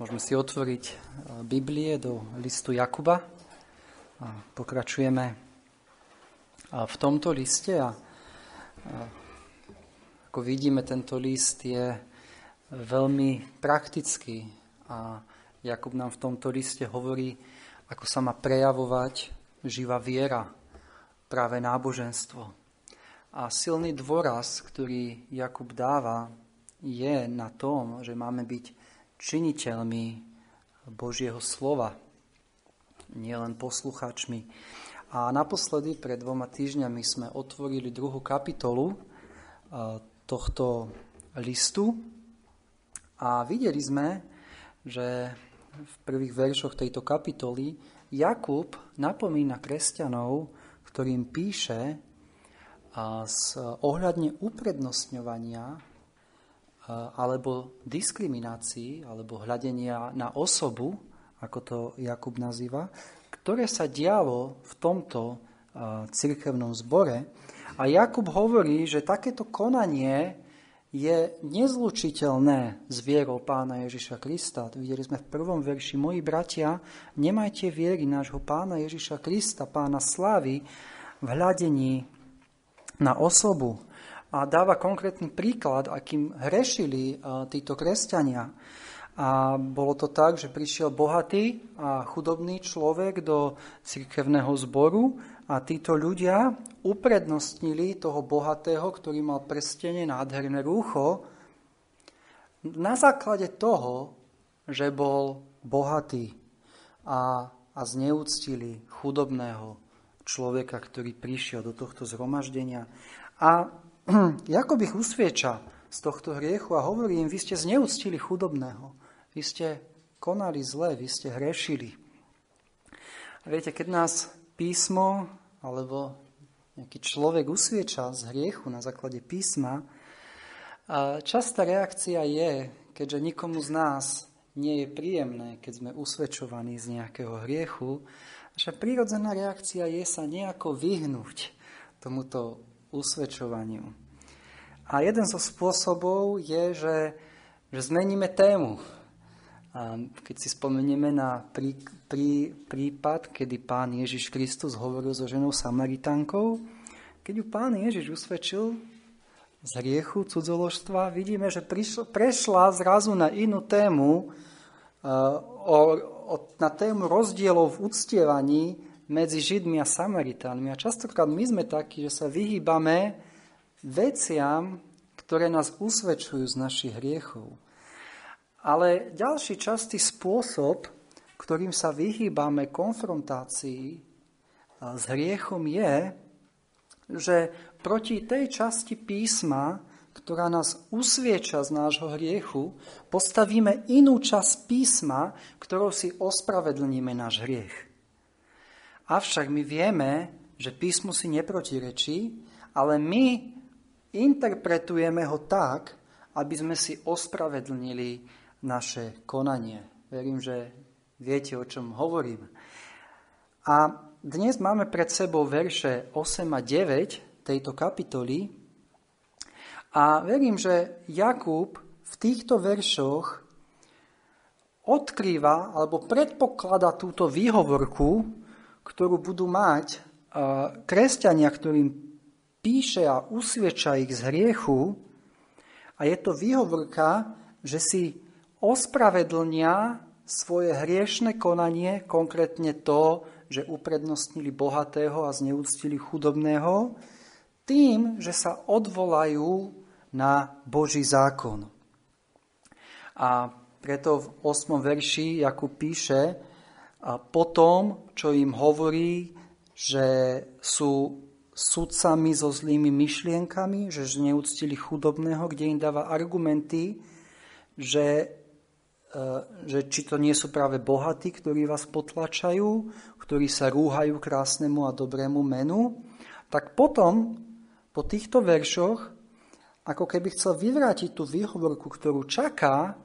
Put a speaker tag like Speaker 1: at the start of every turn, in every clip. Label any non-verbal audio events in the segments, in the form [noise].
Speaker 1: Môžeme si otvoriť e, Biblie do listu Jakuba. A pokračujeme e, v tomto liste a ako vidíme, tento list je veľmi praktický a Jakub nám v tomto liste hovorí, ako sa má prejavovať živá viera, práve náboženstvo. A silný dôraz, ktorý Jakub dáva, je na tom, že máme byť činiteľmi Božieho slova, nielen poslucháčmi. A naposledy, pred dvoma týždňami, sme otvorili druhú kapitolu tohto listu a videli sme, že v prvých veršoch tejto kapitoly Jakub napomína kresťanov, ktorým píše z ohľadne uprednostňovania alebo diskriminácií, alebo hľadenia na osobu, ako to Jakub nazýva, ktoré sa dialo v tomto cirkevnom zbore. A Jakub hovorí, že takéto konanie je nezlučiteľné s vierou pána Ježiša Krista. Videli sme v prvom verši, moji bratia, nemajte viery nášho pána Ježiša Krista, pána slávy, v hľadení na osobu a dáva konkrétny príklad, akým hrešili títo kresťania. A bolo to tak, že prišiel bohatý a chudobný človek do cirkevného zboru a títo ľudia uprednostnili toho bohatého, ktorý mal prstenie nádherné rúcho, na základe toho, že bol bohatý a, a zneúctili chudobného človeka, ktorý prišiel do tohto zhromaždenia. A Jakob ich usvieča z tohto hriechu a hovorí im, vy ste zneúctili chudobného, vy ste konali zle, vy ste hrešili. A viete, keď nás písmo alebo nejaký človek usvieča z hriechu na základe písma, častá reakcia je, keďže nikomu z nás nie je príjemné, keď sme usvedčovaní z nejakého hriechu, naša prírodzená reakcia je sa nejako vyhnúť tomuto usvedčovaniu. A jeden zo spôsobov je, že, že zmeníme tému. Keď si spomenieme na prí, prí, prípad, kedy pán Ježiš Kristus hovoril so ženou Samaritánkou, keď ju pán Ježiš usvedčil z hriechu cudzoložstva, vidíme, že prišla, prešla zrazu na inú tému, uh, o, o, na tému rozdielov v uctievaní medzi Židmi a Samaritánmi. A častokrát my sme takí, že sa vyhýbame veciam, ktoré nás usvedčujú z našich hriechov. Ale ďalší častý spôsob, ktorým sa vyhýbame konfrontácii s hriechom je, že proti tej časti písma, ktorá nás usvieča z nášho hriechu, postavíme inú časť písma, ktorou si ospravedlníme náš hriech. Avšak my vieme, že písmu si neprotirečí, ale my interpretujeme ho tak, aby sme si ospravedlnili naše konanie. Verím, že viete, o čom hovorím. A dnes máme pred sebou verše 8 a 9 tejto kapitoly a verím, že Jakub v týchto veršoch odkrýva alebo predpoklada túto výhovorku, ktorú budú mať kresťania, ktorým píše a usvieča ich z hriechu, a je to výhovorka, že si ospravedlnia svoje hriešne konanie, konkrétne to, že uprednostnili bohatého a zneúctili chudobného, tým, že sa odvolajú na Boží zákon. A preto v 8. verši Jakub píše, a potom, čo im hovorí, že sú sudcami so zlými myšlienkami, že neúctili chudobného, kde im dáva argumenty, že, e, že či to nie sú práve bohatí, ktorí vás potlačajú, ktorí sa rúhajú krásnemu a dobrému menu, tak potom, po týchto veršoch, ako keby chcel vyvrátiť tú výhovorku, ktorú čaká,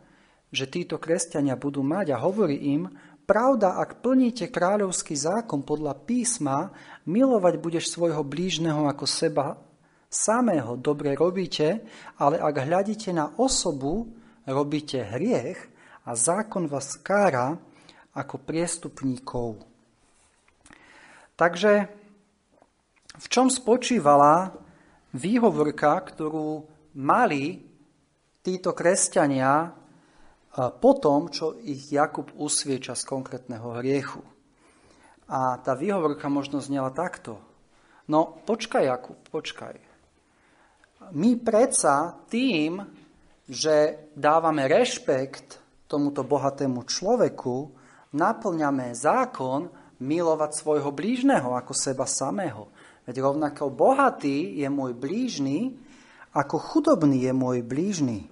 Speaker 1: že títo kresťania budú mať a hovorí im, Pravda, ak plníte kráľovský zákon podľa písma, milovať budeš svojho blížneho ako seba samého, dobre robíte, ale ak hľadíte na osobu, robíte hriech a zákon vás kára ako priestupníkov. Takže v čom spočívala výhovorka, ktorú mali títo kresťania po tom, čo ich Jakub usvieča z konkrétneho hriechu. A tá výhovorka možno znela takto. No, počkaj, Jakub, počkaj. My predsa tým, že dávame rešpekt tomuto bohatému človeku, naplňame zákon milovať svojho blížneho ako seba samého. Veď rovnako bohatý je môj blížny, ako chudobný je môj blížny.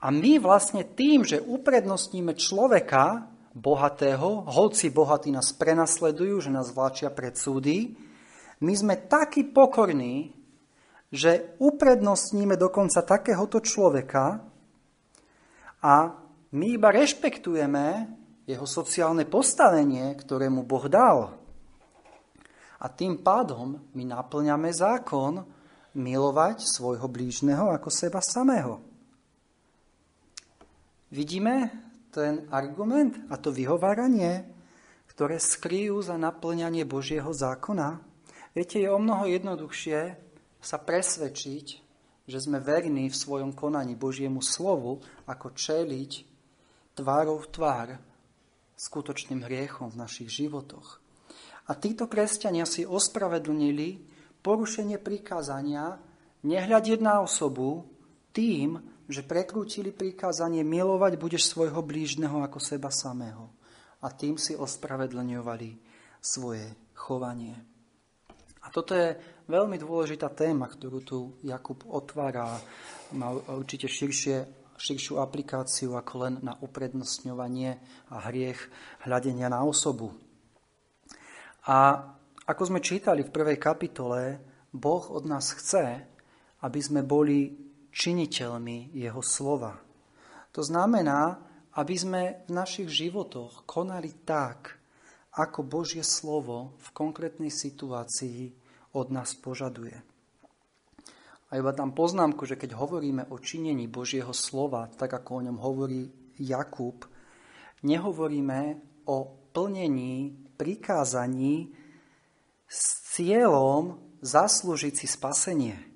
Speaker 1: A my vlastne tým, že uprednostníme človeka bohatého, hoci bohatí nás prenasledujú, že nás vláčia pred súdy, my sme takí pokorní, že uprednostníme dokonca takéhoto človeka a my iba rešpektujeme jeho sociálne postavenie, ktoré mu Boh dal. A tým pádom my naplňame zákon milovať svojho blížneho ako seba samého. Vidíme ten argument a to vyhováranie, ktoré skrývajú za naplňanie Božieho zákona? Viete, je o mnoho jednoduchšie sa presvedčiť, že sme verní v svojom konaní Božiemu slovu, ako čeliť tvárov v tvár skutočným hriechom v našich životoch. A títo kresťania si ospravedlnili porušenie prikázania nehľadiť na osobu tým, že prekrútili prikázanie milovať budeš svojho blížneho ako seba samého. A tým si ospravedlňovali svoje chovanie. A toto je veľmi dôležitá téma, ktorú tu Jakub otvára. Má určite širšie, širšiu aplikáciu ako len na uprednostňovanie a hriech hľadenia na osobu. A ako sme čítali v prvej kapitole, Boh od nás chce, aby sme boli činiteľmi jeho slova. To znamená, aby sme v našich životoch konali tak, ako Božie slovo v konkrétnej situácii od nás požaduje. A iba tam poznámku, že keď hovoríme o činení Božieho slova, tak ako o ňom hovorí Jakub, nehovoríme o plnení prikázaní s cieľom zaslúžiť si spasenie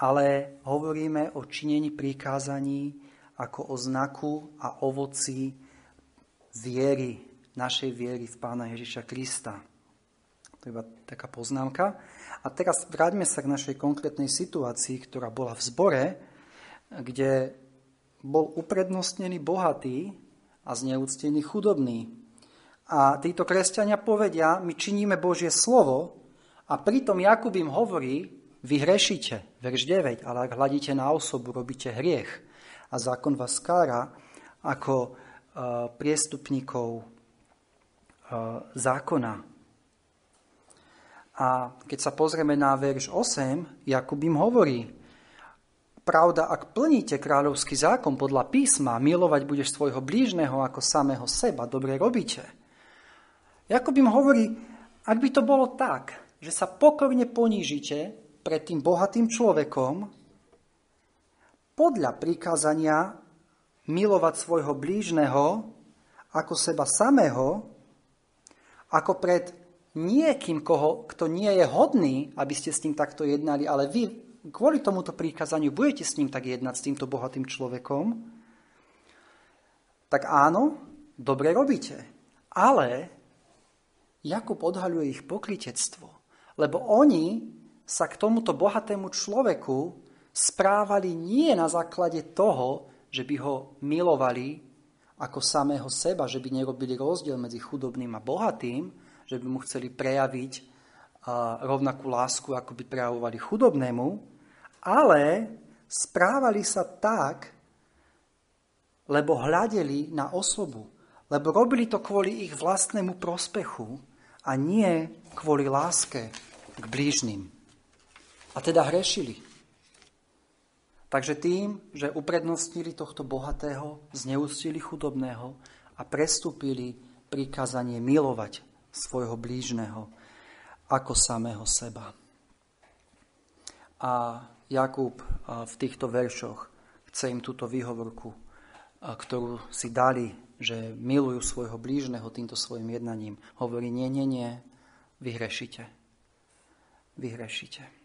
Speaker 1: ale hovoríme o činení prikázaní ako o znaku a ovoci viery, našej viery v Pána Ježiša Krista. To je iba taká poznámka. A teraz vráťme sa k našej konkrétnej situácii, ktorá bola v zbore, kde bol uprednostnený bohatý a zneúctený chudobný. A títo kresťania povedia, my činíme Božie slovo a pritom Jakub im hovorí, vy hrešíte, verš 9, ale ak hľadíte na osobu, robíte hriech a zákon vás kára ako uh, priestupníkov uh, zákona. A keď sa pozrieme na verš 8, Jakub im hovorí, pravda, ak plníte kráľovský zákon podľa písma, milovať budeš svojho blížneho ako samého seba, dobre robíte. Jakub im hovorí, ak by to bolo tak, že sa pokorne ponížite pred tým bohatým človekom podľa prikázania milovať svojho blížneho ako seba samého, ako pred niekým, koho, kto nie je hodný, aby ste s ním takto jednali, ale vy kvôli tomuto prikázaniu budete s ním tak jednať, s týmto bohatým človekom, tak áno, dobre robíte. Ale Jakub odhaľuje ich pokritectvo, lebo oni sa k tomuto bohatému človeku správali nie na základe toho, že by ho milovali ako samého seba, že by nerobili rozdiel medzi chudobným a bohatým, že by mu chceli prejaviť rovnakú lásku, ako by prejavovali chudobnému, ale správali sa tak, lebo hľadeli na osobu, lebo robili to kvôli ich vlastnému prospechu a nie kvôli láske k blížnym a teda hrešili. Takže tým, že uprednostnili tohto bohatého, zneúctili chudobného a prestúpili prikázanie milovať svojho blížneho ako samého seba. A Jakub v týchto veršoch chce im túto výhovorku, ktorú si dali, že milujú svojho blížneho týmto svojim jednaním, hovorí, nie, nie, nie, vyhrešite. Vyhrešite.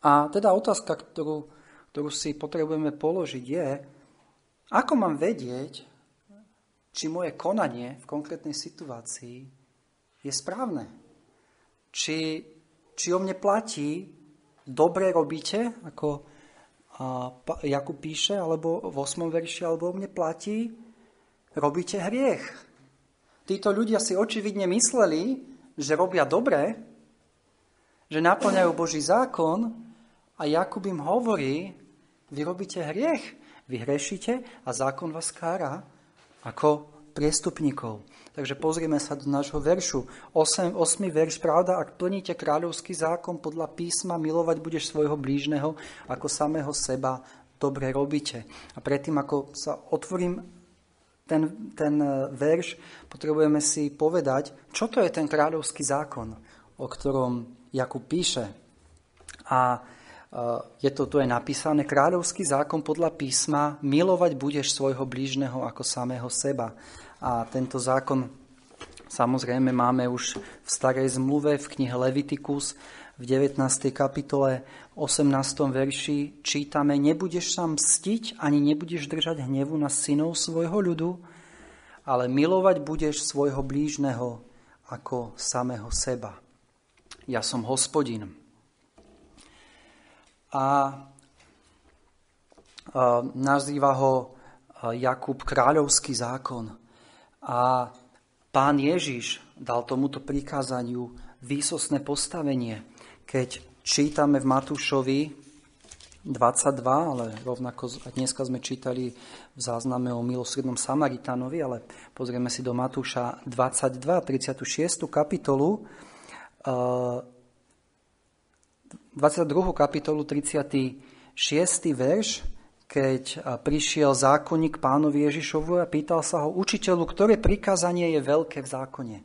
Speaker 1: A teda otázka, ktorú, ktorú si potrebujeme položiť je, ako mám vedieť, či moje konanie v konkrétnej situácii je správne. Či, či o mne platí, dobre robíte, ako Jakub píše, alebo v 8. verši, alebo o mne platí, robíte hriech. Títo ľudia si očividne mysleli, že robia dobre, že naplňajú Boží zákon a Jakub im hovorí, vy robíte hriech, vy hrešíte a zákon vás kára ako priestupníkov. Takže pozrieme sa do nášho veršu. 8, 8. verš, pravda, ak plníte kráľovský zákon podľa písma, milovať budeš svojho blížneho ako samého seba, dobre robíte. A predtým, ako sa otvorím ten, ten e, verš, potrebujeme si povedať, čo to je ten kráľovský zákon, o ktorom Jakub píše. A je to tu je napísané, kráľovský zákon podľa písma, milovať budeš svojho blížneho ako samého seba. A tento zákon samozrejme máme už v starej zmluve v knihe Levitikus v 19. kapitole 18. verši čítame Nebudeš sa mstiť, ani nebudeš držať hnevu na synov svojho ľudu, ale milovať budeš svojho blížneho ako samého seba. Ja som hospodin. A, nazýva ho Jakub kráľovský zákon. A pán Ježiš dal tomuto prikázaniu výsosné postavenie. Keď čítame v Matúšovi 22, ale rovnako dneska sme čítali v zázname o milosrdnom Samaritánovi, ale pozrieme si do Matúša 22, 36. kapitolu, 22. kapitolu, 36. verš, keď prišiel zákonník pánovi Ježišovu a pýtal sa ho, učiteľu, ktoré prikázanie je veľké v zákone?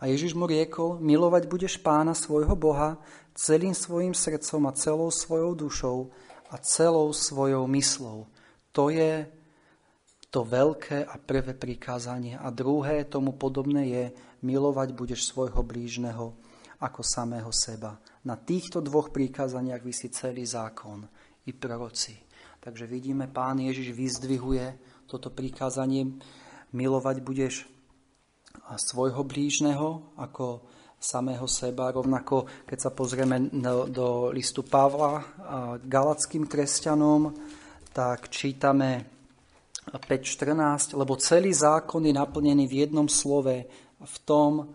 Speaker 1: A Ježiš mu riekol, milovať budeš pána svojho Boha celým svojim srdcom a celou svojou dušou a celou svojou myslou. To je to veľké a prvé prikázanie. A druhé tomu podobné je, milovať budeš svojho blížneho ako samého seba. Na týchto dvoch prikázaniach vysí celý zákon i proroci. Takže vidíme, pán Ježiš vyzdvihuje toto prikázanie, milovať budeš svojho blížneho ako samého seba. Rovnako, keď sa pozrieme do, do listu Pavla galackým kresťanom, tak čítame 5.14, lebo celý zákon je naplnený v jednom slove, v tom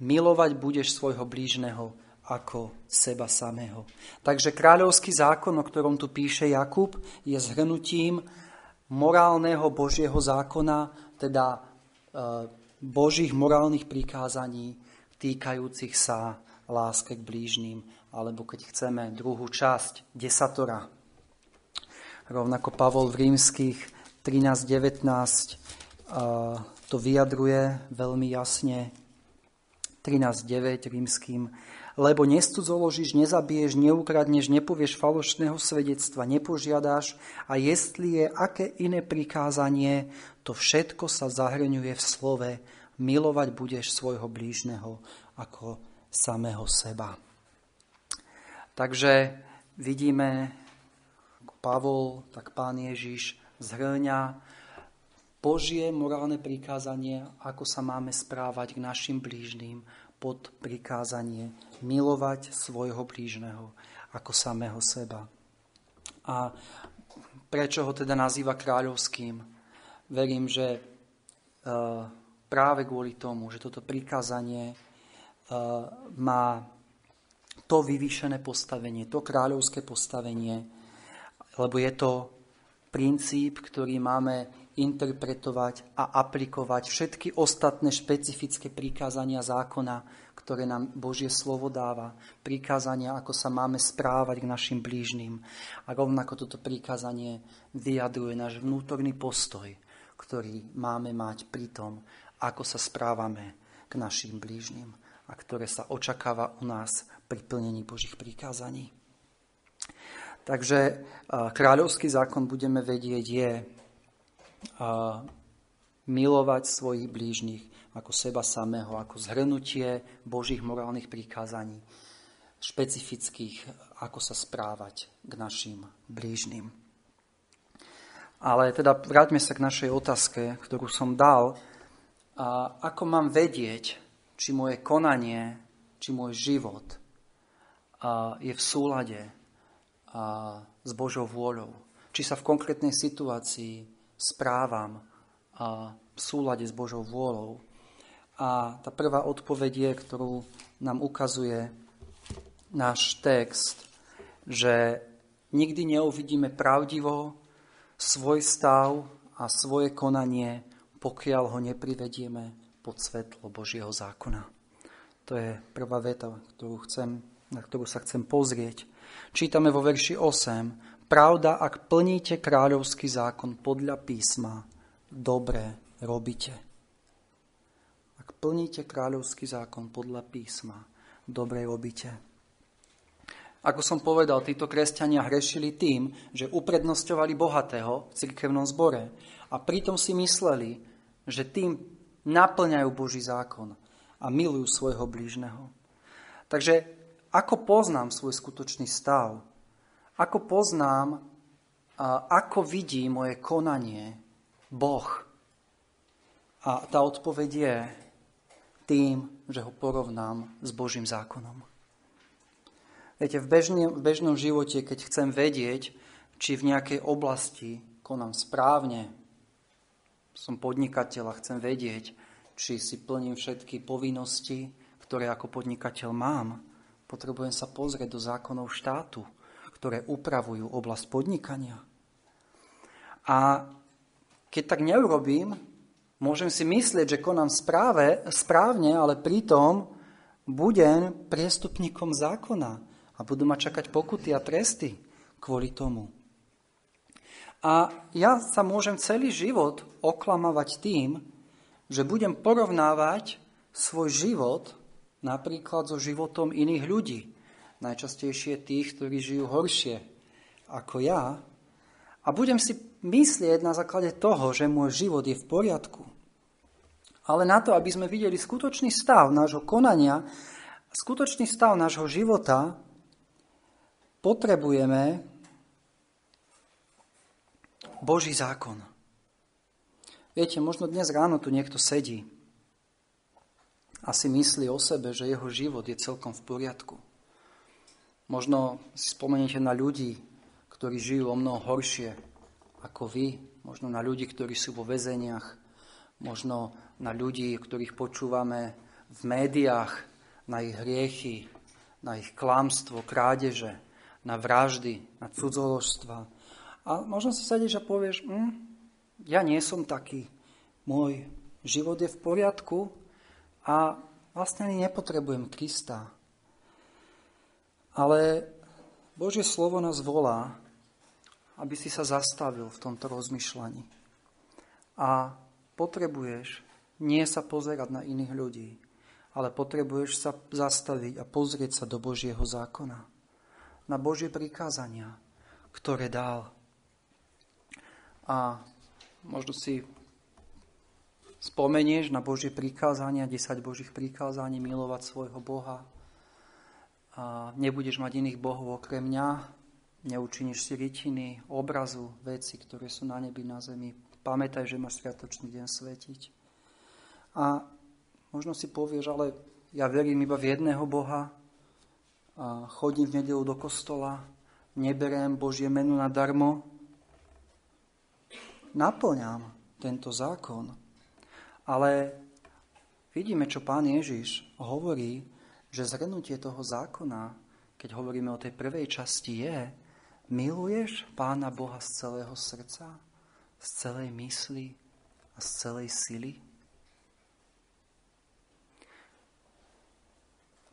Speaker 1: milovať budeš svojho blížneho ako seba samého. Takže kráľovský zákon, o ktorom tu píše Jakub, je zhrnutím morálneho Božieho zákona, teda e, Božích morálnych prikázaní týkajúcich sa láske k blížným, alebo keď chceme druhú časť, desatora. Rovnako Pavol v rímskych 13.19 e, to vyjadruje veľmi jasne. 13.9 rímským lebo nestudzoložíš, nezabiješ, neukradneš, nepovieš falošného svedectva, nepožiadáš a jestli je aké iné prikázanie, to všetko sa zahrňuje v slove milovať budeš svojho blížneho ako samého seba. Takže vidíme, ako Pavol, tak pán Ježiš zhrňa Božie morálne prikázanie, ako sa máme správať k našim blížným, pod prikázanie milovať svojho blížneho ako samého seba. A prečo ho teda nazýva kráľovským? Verím, že e, práve kvôli tomu, že toto prikázanie e, má to vyvýšené postavenie, to kráľovské postavenie, lebo je to princíp, ktorý máme interpretovať a aplikovať všetky ostatné špecifické prikázania zákona, ktoré nám Božie slovo dáva. Prikázania, ako sa máme správať k našim blížnym. A rovnako toto prikázanie vyjadruje náš vnútorný postoj, ktorý máme mať pri tom, ako sa správame k našim blížnym a ktoré sa očakáva u nás pri plnení Božích prikázaní. Takže kráľovský zákon budeme vedieť je milovať svojich blížnych ako seba samého, ako zhrnutie Božích morálnych prikázaní, špecifických, ako sa správať k našim blížnym. Ale teda vráťme sa k našej otázke, ktorú som dal. A ako mám vedieť, či moje konanie, či môj život je v súlade s Božou vôľou. Či sa v konkrétnej situácii správam v súlade s Božou vôľou. A tá prvá odpoveď je, ktorú nám ukazuje náš text, že nikdy neuvidíme pravdivo svoj stav a svoje konanie, pokiaľ ho neprivedieme pod svetlo Božieho zákona. To je prvá veta, ktorú chcem, na ktorú sa chcem pozrieť. Čítame vo verši 8. Pravda, ak plníte kráľovský zákon podľa písma, dobre robíte. Ak plníte kráľovský zákon podľa písma, dobre robíte. Ako som povedal, títo kresťania hrešili tým, že uprednostňovali bohatého v cirkevnom zbore a pritom si mysleli, že tým naplňajú Boží zákon a milujú svojho blížneho. Takže ako poznám svoj skutočný stav? Ako poznám, ako vidí moje konanie Boh? A tá odpoveď je tým, že ho porovnám s Božím zákonom. Viete, v bežnom, v bežnom živote, keď chcem vedieť, či v nejakej oblasti konám správne, som podnikateľ a chcem vedieť, či si plním všetky povinnosti, ktoré ako podnikateľ mám, potrebujem sa pozrieť do zákonov štátu, ktoré upravujú oblasť podnikania. A keď tak neurobím, Môžem si myslieť, že konám správe, správne, ale pritom budem priestupníkom zákona a budú ma čakať pokuty a tresty kvôli tomu. A ja sa môžem celý život oklamávať tým, že budem porovnávať svoj život napríklad so životom iných ľudí. Najčastejšie tých, ktorí žijú horšie ako ja. A budem si myslieť na základe toho, že môj život je v poriadku. Ale na to, aby sme videli skutočný stav nášho konania, skutočný stav nášho života, potrebujeme Boží zákon. Viete, možno dnes ráno tu niekto sedí a si myslí o sebe, že jeho život je celkom v poriadku. Možno si spomeniete na ľudí, ktorí žijú o mnoho horšie ako vy, možno na ľudí, ktorí sú vo väzeniach, možno na ľudí, ktorých počúvame v médiách, na ich hriechy, na ich klamstvo, krádeže, na vraždy, na cudzoložstva. A možno si sedíš a povieš, hm, ja nie som taký, môj život je v poriadku a vlastne ani nepotrebujem Krista. Ale Božie slovo nás volá, aby si sa zastavil v tomto rozmýšľaní. A potrebuješ nie sa pozerať na iných ľudí, ale potrebuješ sa zastaviť a pozrieť sa do Božieho zákona. Na Božie prikázania, ktoré dal. A možno si spomenieš na Božie prikázania, 10 Božích prikázaní, milovať svojho Boha. A nebudeš mať iných bohov okrem mňa, Neučiníš si rytiny, obrazu, veci, ktoré sú na nebi, na zemi. Pamätaj, že máš sviatočný deň svetiť. A možno si povieš, ale ja verím iba v jedného Boha, a chodím v nedelu do kostola, neberiem Božie meno na darmo. Naplňam tento zákon. Ale vidíme, čo pán Ježiš hovorí, že zhrnutie toho zákona, keď hovoríme o tej prvej časti, je, Miluješ Pána Boha z celého srdca, z celej mysli a z celej sily?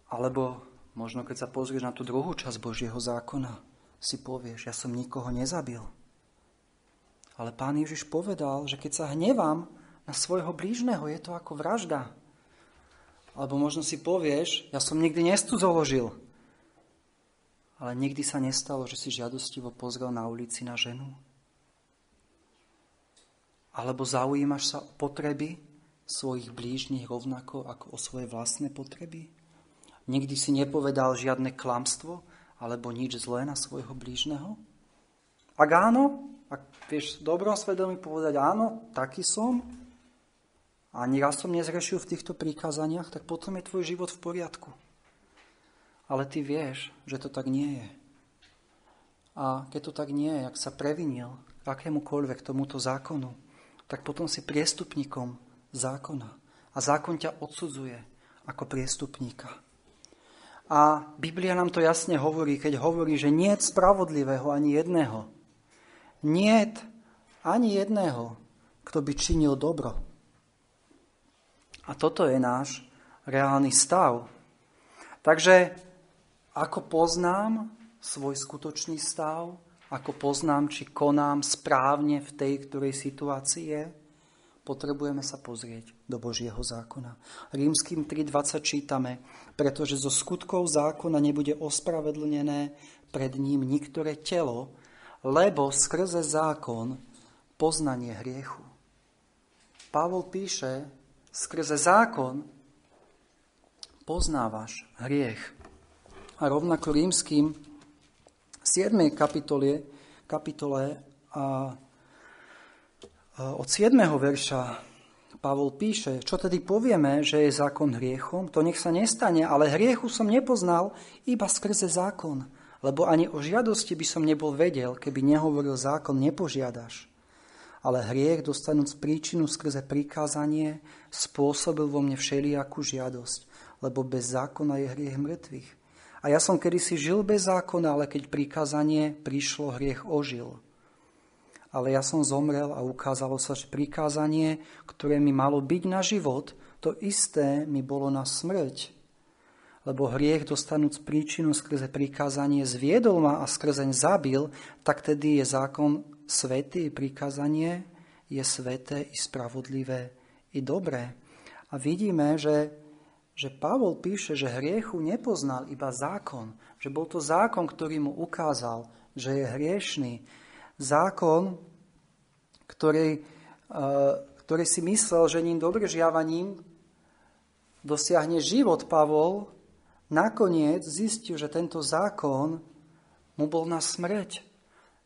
Speaker 1: Alebo možno keď sa pozrieš na tú druhú časť Božieho zákona, si povieš, ja som nikoho nezabil. Ale pán Ježiš povedal, že keď sa hnevám na svojho blížneho, je to ako vražda. Alebo možno si povieš, ja som nikdy nestuzoložil. ale nikdy sa nestalo, že si žiadostivo pozrel na ulici na ženu? Alebo zaujímaš sa o potreby svojich blížnych rovnako ako o svoje vlastné potreby? Nikdy si nepovedal žiadne klamstvo alebo nič zlé na svojho blížneho? Ak áno, ak vieš dobrom svedomí povedať áno, taký som, a ani raz som nezrešil v týchto prikázaniach, tak potom je tvoj život v poriadku. Ale ty vieš, že to tak nie je. A keď to tak nie je, ak sa previnil akémukoľvek tomuto zákonu, tak potom si priestupníkom zákona. A zákon ťa odsudzuje ako priestupníka. A Biblia nám to jasne hovorí, keď hovorí, že nie je spravodlivého ani jedného. Nie ani jedného, kto by činil dobro. A toto je náš reálny stav. Takže ako poznám svoj skutočný stav, ako poznám, či konám správne v tej, ktorej situácii je, potrebujeme sa pozrieť do Božieho zákona. Rímským 3.20 čítame, pretože zo skutkov zákona nebude ospravedlnené pred ním niektoré telo, lebo skrze zákon poznanie hriechu. Pavol píše, skrze zákon poznávaš hriech. A rovnako rímským 7. kapitole, kapitole a od 7. verša Pavol píše, čo tedy povieme, že je zákon hriechom, to nech sa nestane, ale hriechu som nepoznal iba skrze zákon, lebo ani o žiadosti by som nebol vedel, keby nehovoril zákon, nepožiadaš. Ale hriech, dostanúc príčinu skrze prikázanie, spôsobil vo mne všelijakú žiadosť, lebo bez zákona je hriech mŕtvych. A ja som kedysi žil bez zákona, ale keď prikázanie prišlo, hriech ožil. Ale ja som zomrel a ukázalo sa, že prikázanie, ktoré mi malo byť na život, to isté mi bolo na smrť. Lebo hriech dostanúc príčinu skrze prikázanie zviedol ma a skrzeň zabil, tak tedy je zákon svetý, prikázanie je sveté i spravodlivé i dobré. A vidíme, že že Pavol píše, že hriechu nepoznal iba zákon, že bol to zákon, ktorý mu ukázal, že je hriešný. Zákon, ktorý, e, ktorý si myslel, že ním dodržiavaním dosiahne život Pavol, nakoniec zistil, že tento zákon mu bol na smrť.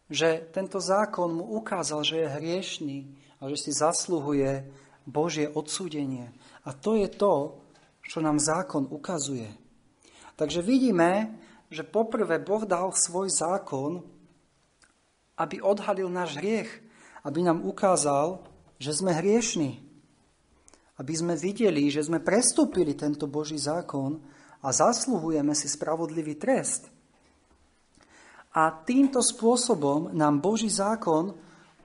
Speaker 1: Že tento zákon mu ukázal, že je hriešný a že si zasluhuje Božie odsúdenie. A to je to, čo nám zákon ukazuje. Takže vidíme, že poprvé Boh dal svoj zákon, aby odhalil náš hriech, aby nám ukázal, že sme hriešni. Aby sme videli, že sme prestúpili tento Boží zákon a zasluhujeme si spravodlivý trest. A týmto spôsobom nám Boží zákon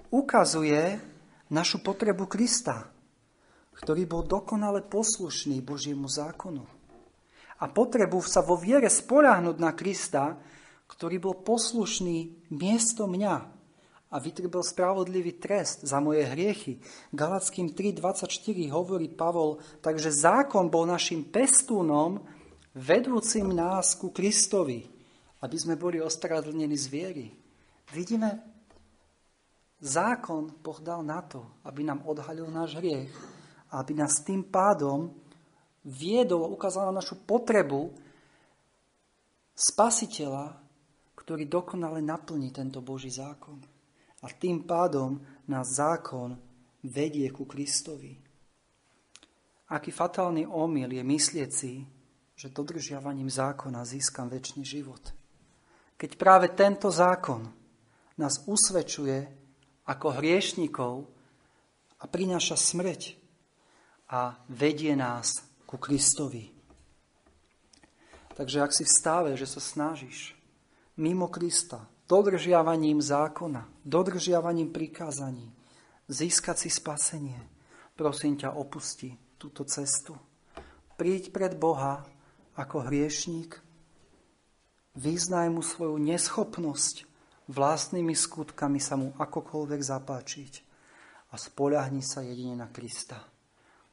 Speaker 1: ukazuje našu potrebu Krista ktorý bol dokonale poslušný Božiemu zákonu. A potrebu sa vo viere spoľahnúť na Krista, ktorý bol poslušný miesto mňa a vytrbil spravodlivý trest za moje hriechy. Galackým 3.24 hovorí Pavol, takže zákon bol našim pestúnom, vedúcim nás ku Kristovi, aby sme boli ospravedlnení z viery. Vidíme, zákon Boh dal na to, aby nám odhalil náš hriech aby nás tým pádom viedol a ukázal na našu potrebu spasiteľa, ktorý dokonale naplní tento Boží zákon. A tým pádom nás zákon vedie ku Kristovi. Aký fatálny omyl je myslieť si, že dodržiavaním zákona získam väčší život. Keď práve tento zákon nás usvedčuje ako hriešnikov a prináša smrť, a vedie nás ku Kristovi. Takže ak si v stave, že sa snažíš mimo Krista, dodržiavaním zákona, dodržiavaním prikázaní, získať si spasenie, prosím ťa, opusti túto cestu. Príď pred Boha ako hriešník, vyznaj mu svoju neschopnosť vlastnými skutkami sa mu akokoľvek zapáčiť a spoľahni sa jedine na Krista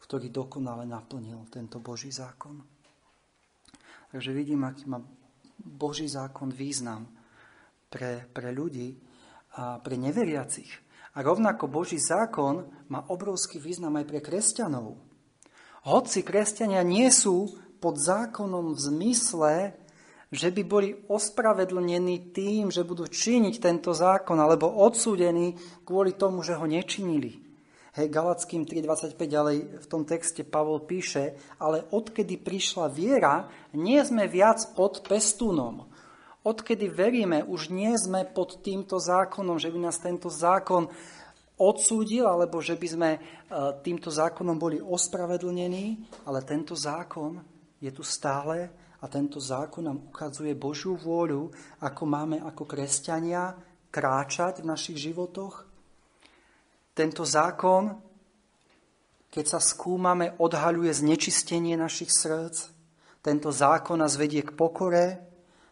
Speaker 1: ktorý dokonale naplnil tento Boží zákon. Takže vidím, aký má Boží zákon význam pre, pre ľudí a pre neveriacich. A rovnako Boží zákon má obrovský význam aj pre kresťanov. Hoci kresťania nie sú pod zákonom v zmysle, že by boli ospravedlnení tým, že budú činiť tento zákon, alebo odsúdení kvôli tomu, že ho nečinili. Hej, Galackým 3.25 ďalej v tom texte Pavol píše, ale odkedy prišla viera, nie sme viac pod pestúnom. Odkedy veríme, už nie sme pod týmto zákonom, že by nás tento zákon odsúdil, alebo že by sme e, týmto zákonom boli ospravedlnení, ale tento zákon je tu stále a tento zákon nám ukazuje Božiu vôľu, ako máme ako kresťania kráčať v našich životoch. Tento zákon, keď sa skúmame, odhaľuje znečistenie našich srdc. Tento zákon nás vedie k pokore,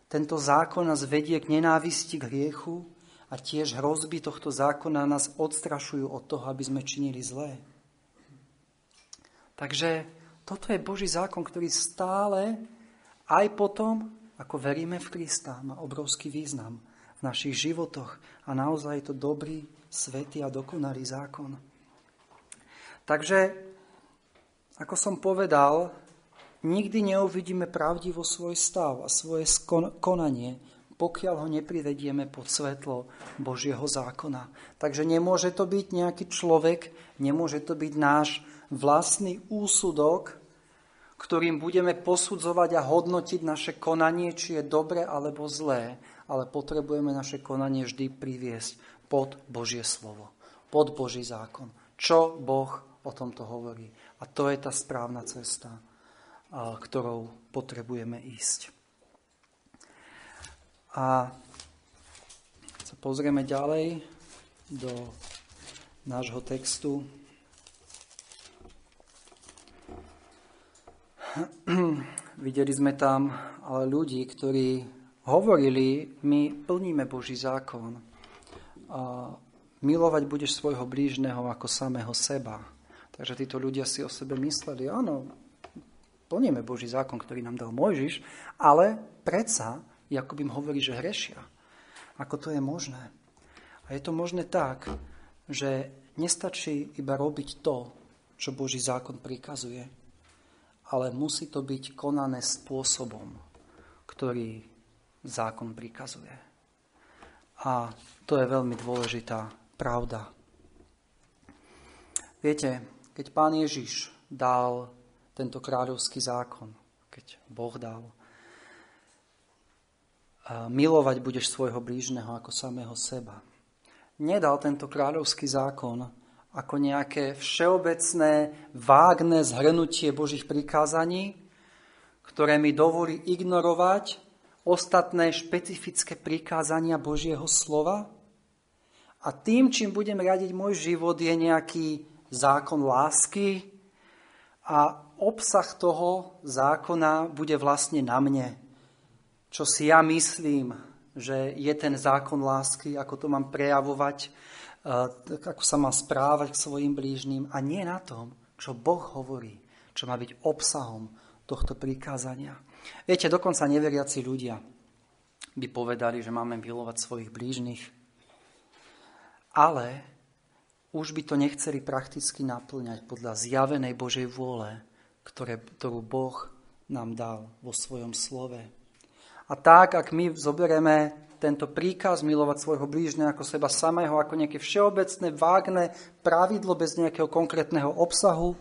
Speaker 1: tento zákon nás vedie k nenávisti, k hriechu a tiež hrozby tohto zákona nás odstrašujú od toho, aby sme činili zlé. Takže toto je Boží zákon, ktorý stále aj potom, ako veríme v Krista, má obrovský význam v našich životoch a naozaj je to dobrý, svetý a dokonalý zákon. Takže, ako som povedal, nikdy neuvidíme pravdivo svoj stav a svoje konanie, pokiaľ ho neprivedieme pod svetlo Božieho zákona. Takže nemôže to byť nejaký človek, nemôže to byť náš vlastný úsudok, ktorým budeme posudzovať a hodnotiť naše konanie, či je dobre alebo zlé, ale potrebujeme naše konanie vždy priviesť pod Božie slovo, pod Boží zákon. Čo Boh o tomto hovorí. A to je tá správna cesta, ktorou potrebujeme ísť. A sa pozrieme ďalej do nášho textu. [clears throat] Videli sme tam ale ľudí, ktorí hovorili, my plníme Boží zákon. A milovať budeš svojho blížneho ako samého seba. Takže títo ľudia si o sebe mysleli, áno, plníme Boží zákon, ktorý nám dal Mojžiš, ale predsa Jakub im hovorí, že hrešia. Ako to je možné? A je to možné tak, že nestačí iba robiť to, čo Boží zákon prikazuje, ale musí to byť konané spôsobom, ktorý zákon prikazuje. A to je veľmi dôležitá pravda. Viete, keď pán Ježiš dal tento kráľovský zákon, keď Boh dal, milovať budeš svojho blížneho ako samého seba. Nedal tento kráľovský zákon ako nejaké všeobecné, vágne zhrnutie Božích prikázaní, ktoré mi dovolí ignorovať ostatné špecifické prikázania Božieho slova. A tým, čím budem riadiť môj život, je nejaký zákon lásky a obsah toho zákona bude vlastne na mne. Čo si ja myslím, že je ten zákon lásky, ako to mám prejavovať, ako sa má správať k svojim blížnym a nie na tom, čo Boh hovorí, čo má byť obsahom tohto prikázania. Viete, dokonca neveriaci ľudia by povedali, že máme milovať svojich blížnych, ale už by to nechceli prakticky naplňať podľa zjavenej Božej vôle, ktoré, ktorú Boh nám dal vo svojom slove. A tak, ak my zoberieme tento príkaz milovať svojho blížneho ako seba samého, ako nejaké všeobecné, vágne pravidlo bez nejakého konkrétneho obsahu,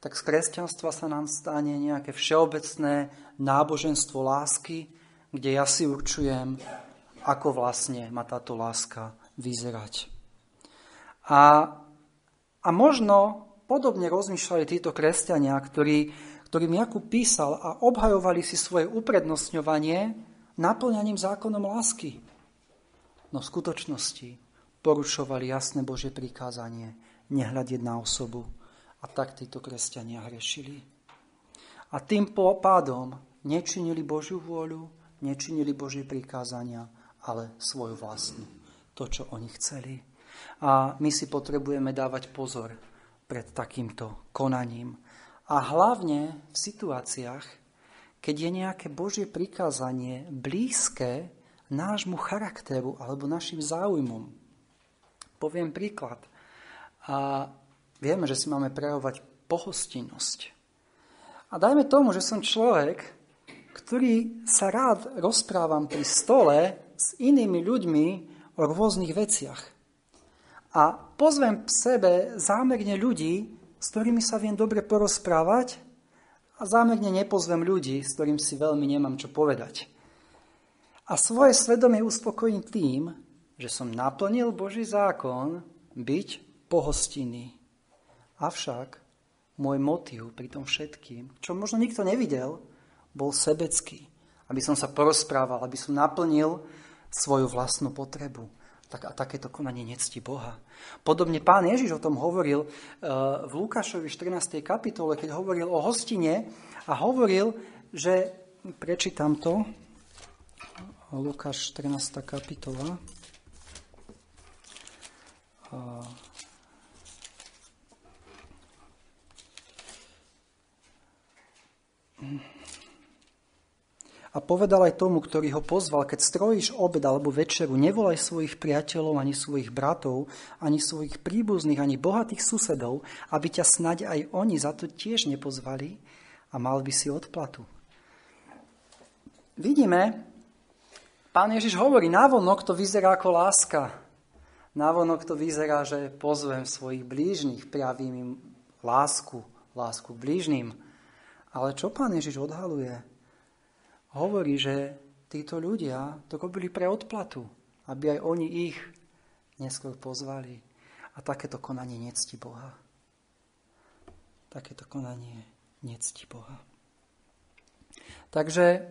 Speaker 1: tak z kresťanstva sa nám stane nejaké všeobecné náboženstvo lásky, kde ja si určujem, ako vlastne má táto láska vyzerať. A, a možno podobne rozmýšľali títo kresťania, ktorí, ktorým Jakub písal a obhajovali si svoje uprednostňovanie naplňaním zákonom lásky. No v skutočnosti porušovali jasné Božie prikázanie nehľadiť na osobu. A tak títo kresťania hrešili. A tým pádom nečinili Božiu vôľu, nečinili Božie prikázania, ale svoju vlastnú. To, čo oni chceli. A my si potrebujeme dávať pozor pred takýmto konaním. A hlavne v situáciách, keď je nejaké Božie prikázanie blízke nášmu charakteru alebo našim záujmom. Poviem príklad. A vieme, že si máme prejavovať pohostinnosť. A dajme tomu, že som človek, ktorý sa rád rozprávam pri stole s inými ľuďmi o rôznych veciach. A pozvem v sebe zámerne ľudí, s ktorými sa viem dobre porozprávať a zámerne nepozvem ľudí, s ktorým si veľmi nemám čo povedať. A svoje svedomie uspokojím tým, že som naplnil Boží zákon byť pohostinný. Avšak môj motív pri tom všetkým, čo možno nikto nevidel, bol sebecký. Aby som sa porozprával, aby som naplnil svoju vlastnú potrebu. Tak, a takéto konanie necti Boha. Podobne pán Ježiš o tom hovoril uh, v Lukášovi 14. kapitole, keď hovoril o hostine a hovoril, že, prečítam to, Lukáš 14. kapitola, uh, a povedal aj tomu, ktorý ho pozval, keď strojíš obed alebo večeru, nevolaj svojich priateľov, ani svojich bratov, ani svojich príbuzných, ani bohatých susedov, aby ťa snaď aj oni za to tiež nepozvali a mal by si odplatu. Vidíme, pán Ježiš hovorí, návonok to vyzerá ako láska. Návonok to vyzerá, že pozvem svojich blížnych, prijavím im lásku, lásku k blížnym. Ale čo pán Ježiš odhaluje? Hovorí, že títo ľudia to robili pre odplatu, aby aj oni ich neskôr pozvali. A takéto konanie necti Boha. Takéto konanie necti Boha. Takže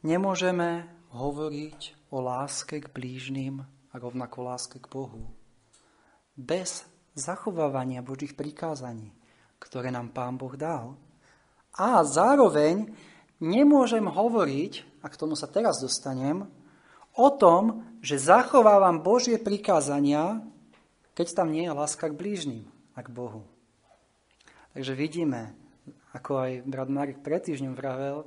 Speaker 1: nemôžeme hovoriť o láske k blížnym a rovnako láske k Bohu bez zachovávania Božích prikázaní, ktoré nám Pán Boh dal. A zároveň nemôžem hovoriť, a k tomu sa teraz dostanem, o tom, že zachovávam Božie prikázania, keď tam nie je láska k blížnym a k Bohu. Takže vidíme, ako aj brat Marek pred týždňom vravel,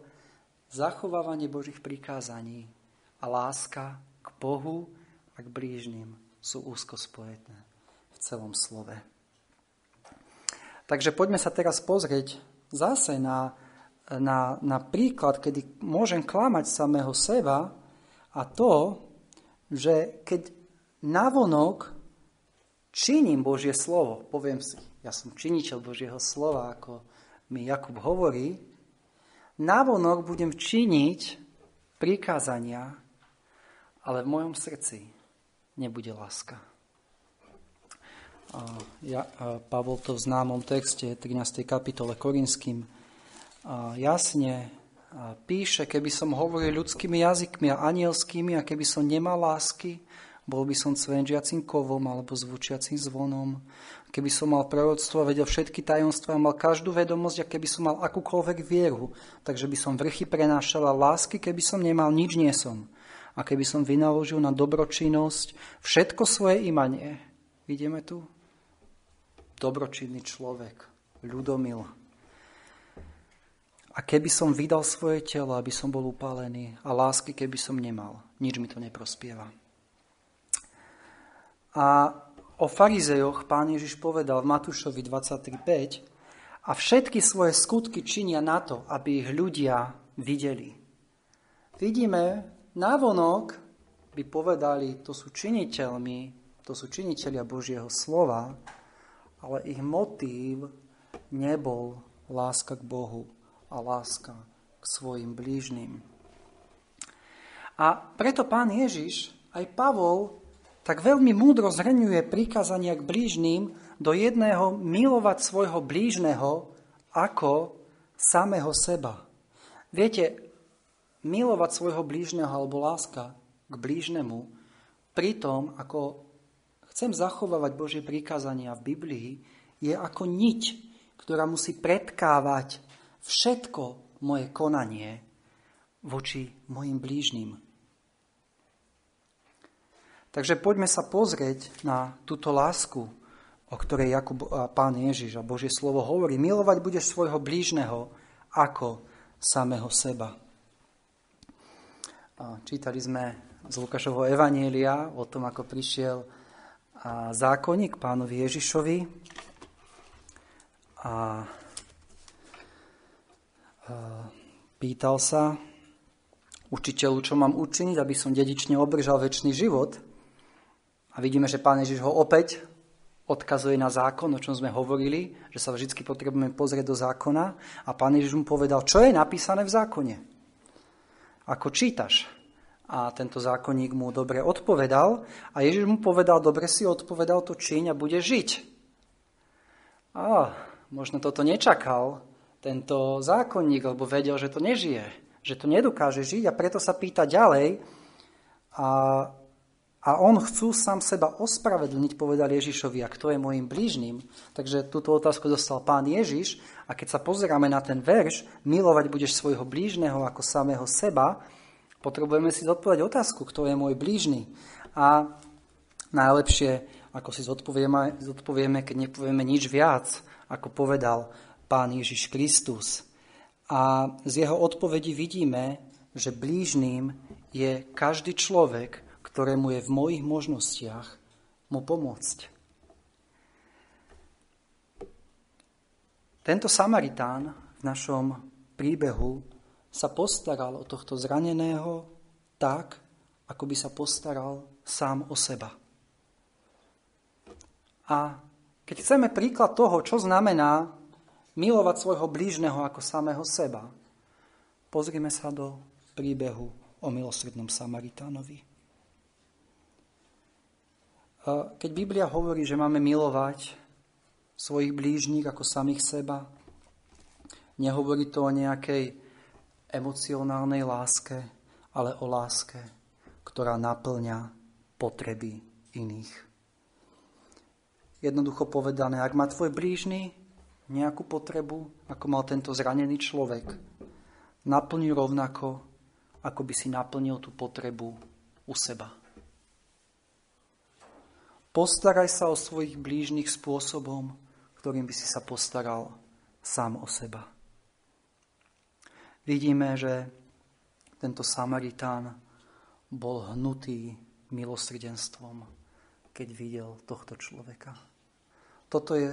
Speaker 1: zachovávanie Božích prikázaní a láska k Bohu a k blížnym sú úzko spojené v celom slove. Takže poďme sa teraz pozrieť zase na na, na príklad, kedy môžem klamať samého seba a to, že keď navonok činím Božie slovo, poviem si, ja som činiteľ Božieho slova, ako mi Jakub hovorí, navonok budem činiť prikázania, ale v mojom srdci nebude láska. Ja, Pavol to v známom texte 13. kapitole Korinským jasne píše, keby som hovoril ľudskými jazykmi a anielskými a keby som nemal lásky, bol by som cvenžiacím kovom alebo zvučiacím zvonom. Keby som mal proroctvo vedel všetky tajomstvá, mal každú vedomosť a keby som mal akúkoľvek vieru, takže by som vrchy prenášal a lásky, keby som nemal, nič nie som. A keby som vynaložil na dobročinnosť všetko svoje imanie. Vidíme tu? Dobročinný človek, ľudomil, a keby som vydal svoje telo, aby som bol upálený a lásky, keby som nemal, nič mi to neprospieva. A o farizejoch pán Ježiš povedal v Matúšovi 23.5 a všetky svoje skutky činia na to, aby ich ľudia videli. Vidíme, návonok by povedali, to sú činiteľmi, to sú činiteľia Božieho slova, ale ich motív nebol láska k Bohu a láska k svojim blížnym. A preto pán Ježiš, aj Pavol, tak veľmi múdro zhrňuje prikázania k blížným do jedného milovať svojho blížneho ako samého seba. Viete, milovať svojho blížneho alebo láska k blížnemu, pritom ako chcem zachovávať Božie prikázania v Biblii, je ako niť, ktorá musí predkávať všetko moje konanie voči mojim blížnym. Takže poďme sa pozrieť na túto lásku, o ktorej Jakub a pán Ježiš a Božie slovo hovorí. Milovať budeš svojho blížneho ako samého seba. Čítali sme z Lukášovho Evanielia o tom, ako prišiel zákonník pánovi Ježišovi a pýtal sa učiteľu, čo mám učiniť, aby som dedične obržal väčší život. A vidíme, že pán Ježiš ho opäť odkazuje na zákon, o čom sme hovorili, že sa vždy potrebujeme pozrieť do zákona. A pán Ježiš mu povedal, čo je napísané v zákone. Ako čítaš. A tento zákonník mu dobre odpovedal a Ježiš mu povedal, dobre si odpovedal to čiň a bude žiť. A možno toto nečakal tento zákonník, lebo vedel, že to nežije, že to nedokáže žiť a preto sa pýta ďalej. A a on chcú sám seba ospravedlniť, povedal Ježišovi, a kto je môjim blížnym. Takže túto otázku dostal pán Ježiš a keď sa pozeráme na ten verš, milovať budeš svojho blížneho ako samého seba, potrebujeme si zodpovedať otázku, kto je môj blížny. A najlepšie, ako si zodpovieme, zodpovieme, keď nepovieme nič viac, ako povedal pán Ježiš Kristus. A z jeho odpovedi vidíme, že blížným je každý človek, ktorému je v mojich možnostiach mu pomôcť. Tento Samaritán v našom príbehu sa postaral o tohto zraneného tak, ako by sa postaral sám o seba. A keď chceme príklad toho, čo znamená milovať svojho blížneho ako samého seba, pozrime sa do príbehu o milosrdnom Samaritánovi. Keď Biblia hovorí, že máme milovať svojich blížnych ako samých seba, nehovorí to o nejakej emocionálnej láske, ale o láske, ktorá naplňa potreby iných. Jednoducho povedané, ak má tvoj blížny nejakú potrebu, ako mal tento zranený človek, naplň rovnako, ako by si naplnil tú potrebu u seba. Postaraj sa o svojich blížnych spôsobom, ktorým by si sa postaral sám o seba. Vidíme, že tento Samaritán bol hnutý milosrdenstvom, keď videl tohto človeka. Toto je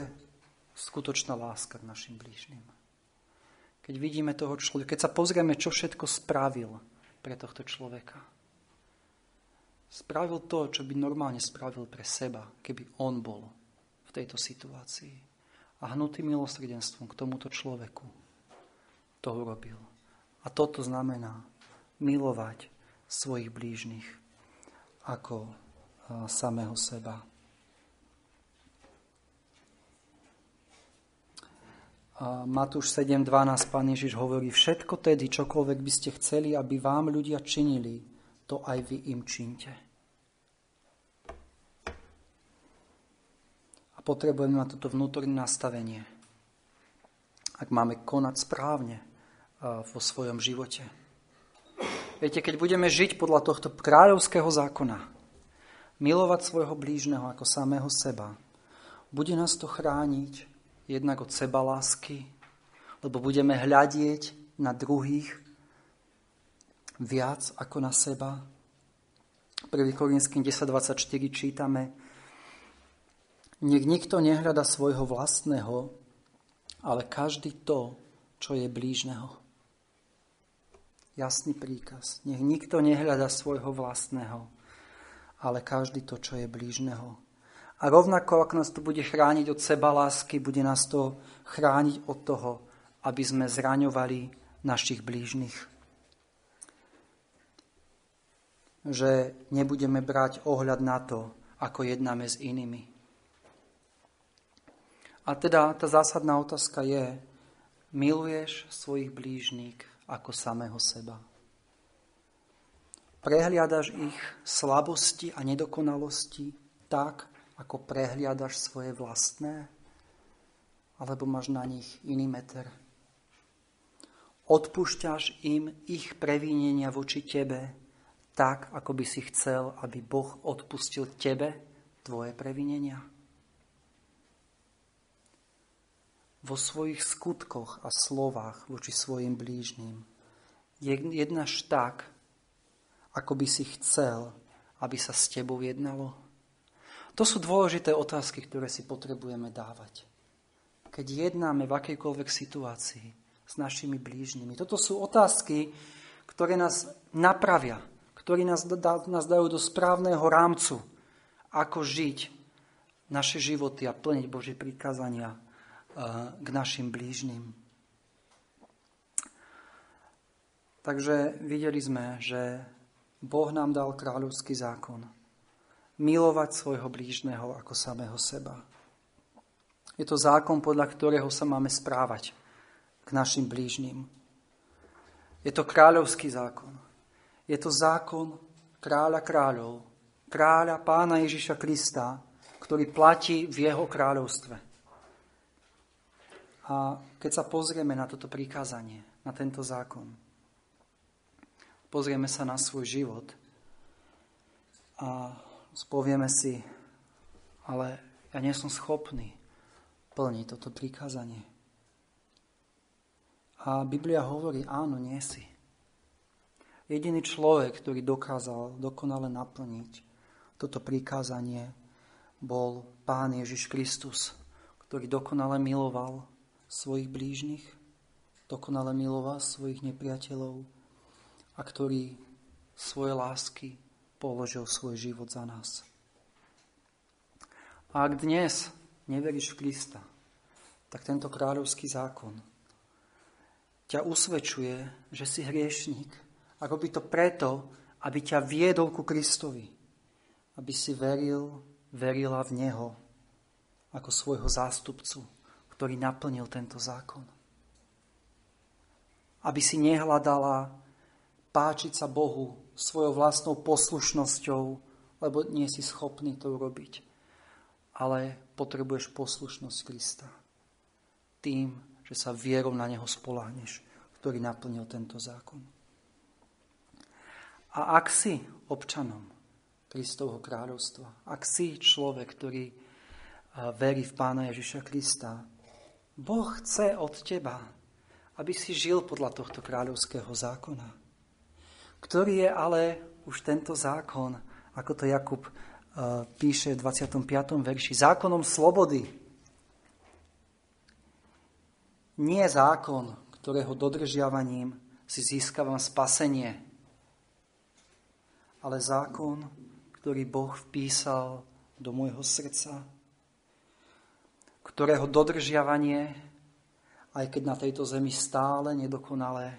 Speaker 1: skutočná láska k našim blížnym. Keď vidíme toho človeka, keď sa pozrieme, čo všetko spravil pre tohto človeka, Spravil to, čo by normálne spravil pre seba, keby on bol v tejto situácii. A hnutý milosrdenstvom k tomuto človeku to urobil. A toto znamená milovať svojich blížnych ako samého seba. Matúš 7.12 Pán Ježiš hovorí, všetko tedy, čokoľvek by ste chceli, aby vám ľudia činili, to aj vy im činte. A potrebujeme mať toto vnútorné nastavenie, ak máme konať správne vo svojom živote. Viete, keď budeme žiť podľa tohto kráľovského zákona, milovať svojho blížneho ako samého seba, bude nás to chrániť jednak od seba lásky, lebo budeme hľadieť na druhých viac ako na seba. 1. Korinským 10.24 čítame Nech nikto nehľada svojho vlastného, ale každý to, čo je blížneho. Jasný príkaz. Nech nikto nehľada svojho vlastného, ale každý to, čo je blížneho. A rovnako, ak nás to bude chrániť od seba lásky, bude nás to chrániť od toho, aby sme zraňovali našich blížnych že nebudeme brať ohľad na to, ako jednáme s inými. A teda tá zásadná otázka je, miluješ svojich blížník ako samého seba? Prehliadaš ich slabosti a nedokonalosti tak, ako prehliadaš svoje vlastné? Alebo máš na nich iný meter? Odpúšťaš im ich previnenia voči tebe, tak, ako by si chcel, aby Boh odpustil tebe tvoje previnenia? vo svojich skutkoch a slovách voči svojim blížnym. Jednáš tak, ako by si chcel, aby sa s tebou jednalo? To sú dôležité otázky, ktoré si potrebujeme dávať. Keď jednáme v akejkoľvek situácii s našimi blížnymi. Toto sú otázky, ktoré nás napravia, ktoré nás, nás dajú do správneho rámcu, ako žiť naše životy a plniť Božie prikázania eh, k našim blížnym. Takže videli sme, že Boh nám dal kráľovský zákon. Milovať svojho blížneho ako samého seba. Je to zákon, podľa ktorého sa máme správať k našim blížnym. Je to kráľovský zákon. Je to zákon kráľa kráľov, kráľa pána Ježiša Krista, ktorý platí v jeho kráľovstve. A keď sa pozrieme na toto prikázanie, na tento zákon, pozrieme sa na svoj život a spovieme si, ale ja nie som schopný plniť toto prikázanie. A Biblia hovorí, áno, nie si. Jediný človek, ktorý dokázal dokonale naplniť toto prikázanie, bol Pán Ježiš Kristus, ktorý dokonale miloval svojich blížnych, dokonale miloval svojich nepriateľov a ktorý svoje lásky položil svoj život za nás. A ak dnes neveríš v Krista, tak tento kráľovský zákon ťa usvedčuje, že si hriešník. A robí to preto, aby ťa viedol ku Kristovi. Aby si veril verila v Neho ako svojho zástupcu, ktorý naplnil tento zákon. Aby si nehľadala páčiť sa Bohu svojou vlastnou poslušnosťou, lebo nie si schopný to urobiť. Ale potrebuješ poslušnosť Krista. Tým, že sa vierou na Neho spoláhneš, ktorý naplnil tento zákon. A ak si občanom Kristovho kráľovstva. Ak si človek, ktorý verí v Pána Ježiša Krista, Boh chce od teba, aby si žil podľa tohto kráľovského zákona, ktorý je ale už tento zákon, ako to Jakub píše v 25. verši, zákonom slobody. Nie zákon, ktorého dodržiavaním si získavam spasenie, ale zákon, ktorý Boh vpísal do môjho srdca, ktorého dodržiavanie, aj keď na tejto zemi stále nedokonalé,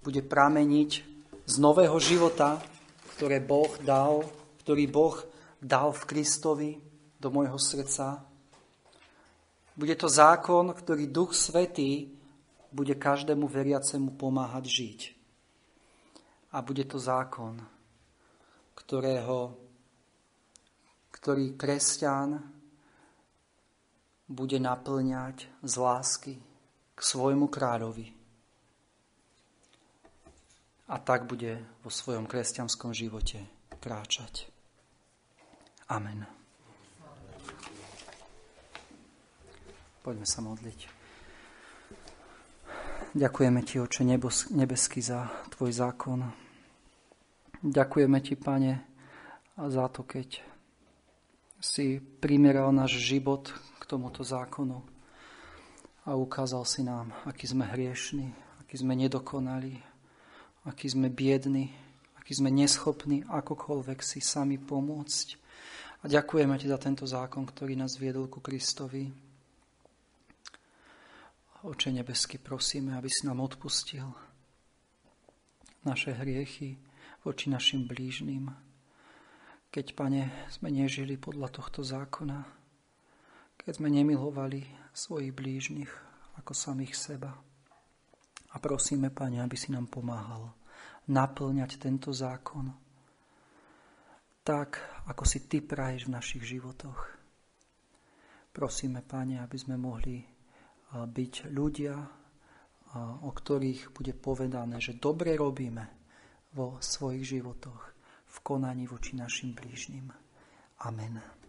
Speaker 1: bude prameniť z nového života, ktoré Boh dal, ktorý Boh dal v Kristovi do môjho srdca. Bude to zákon, ktorý Duch Svetý bude každému veriacemu pomáhať žiť. A bude to zákon, ktorého, ktorý kresťan bude naplňať z lásky k svojmu kráľovi. A tak bude vo svojom kresťanskom živote kráčať. Amen. Poďme sa modliť. Ďakujeme Ti, Oče nebeský, za Tvoj zákon. Ďakujeme Ti, Pane, za to, keď si primeral náš život k tomuto zákonu a ukázal si nám, aký sme hriešni, aký sme nedokonali, aký sme biedni, aký sme neschopní akokoľvek si sami pomôcť. A ďakujeme Ti za tento zákon, ktorý nás viedol ku Kristovi. Oče nebesky, prosíme, aby si nám odpustil naše hriechy, voči našim blížným. Keď, Pane, sme nežili podľa tohto zákona, keď sme nemilovali svojich blížnych ako samých seba. A prosíme, Pane, aby si nám pomáhal naplňať tento zákon tak, ako si Ty praješ v našich životoch. Prosíme, Pane, aby sme mohli byť ľudia, o ktorých bude povedané, že dobre robíme, vo svojich životoch, v konaní voči našim blížnym. Amen.